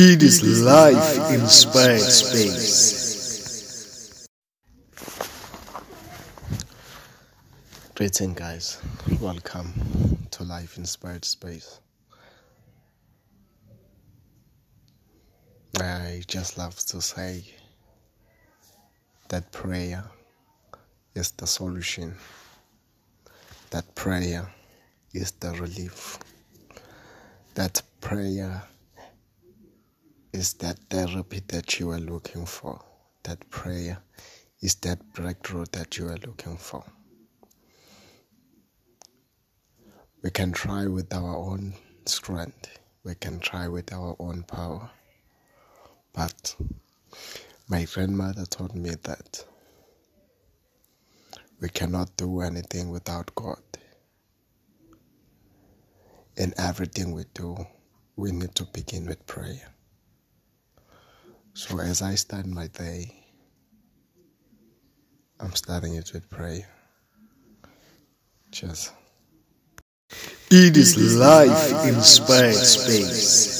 It is life inspired space. Greeting, guys. Welcome to Life Inspired Space. I just love to say that prayer is the solution, that prayer is the relief, that prayer is that therapy that you are looking for, that prayer is that breakthrough that you are looking for. We can try with our own strength, we can try with our own power. But my grandmother told me that we cannot do anything without God. In everything we do, we need to begin with prayer. So as I start my day, I'm starting it with prayer. Cheers. It is life inspired space.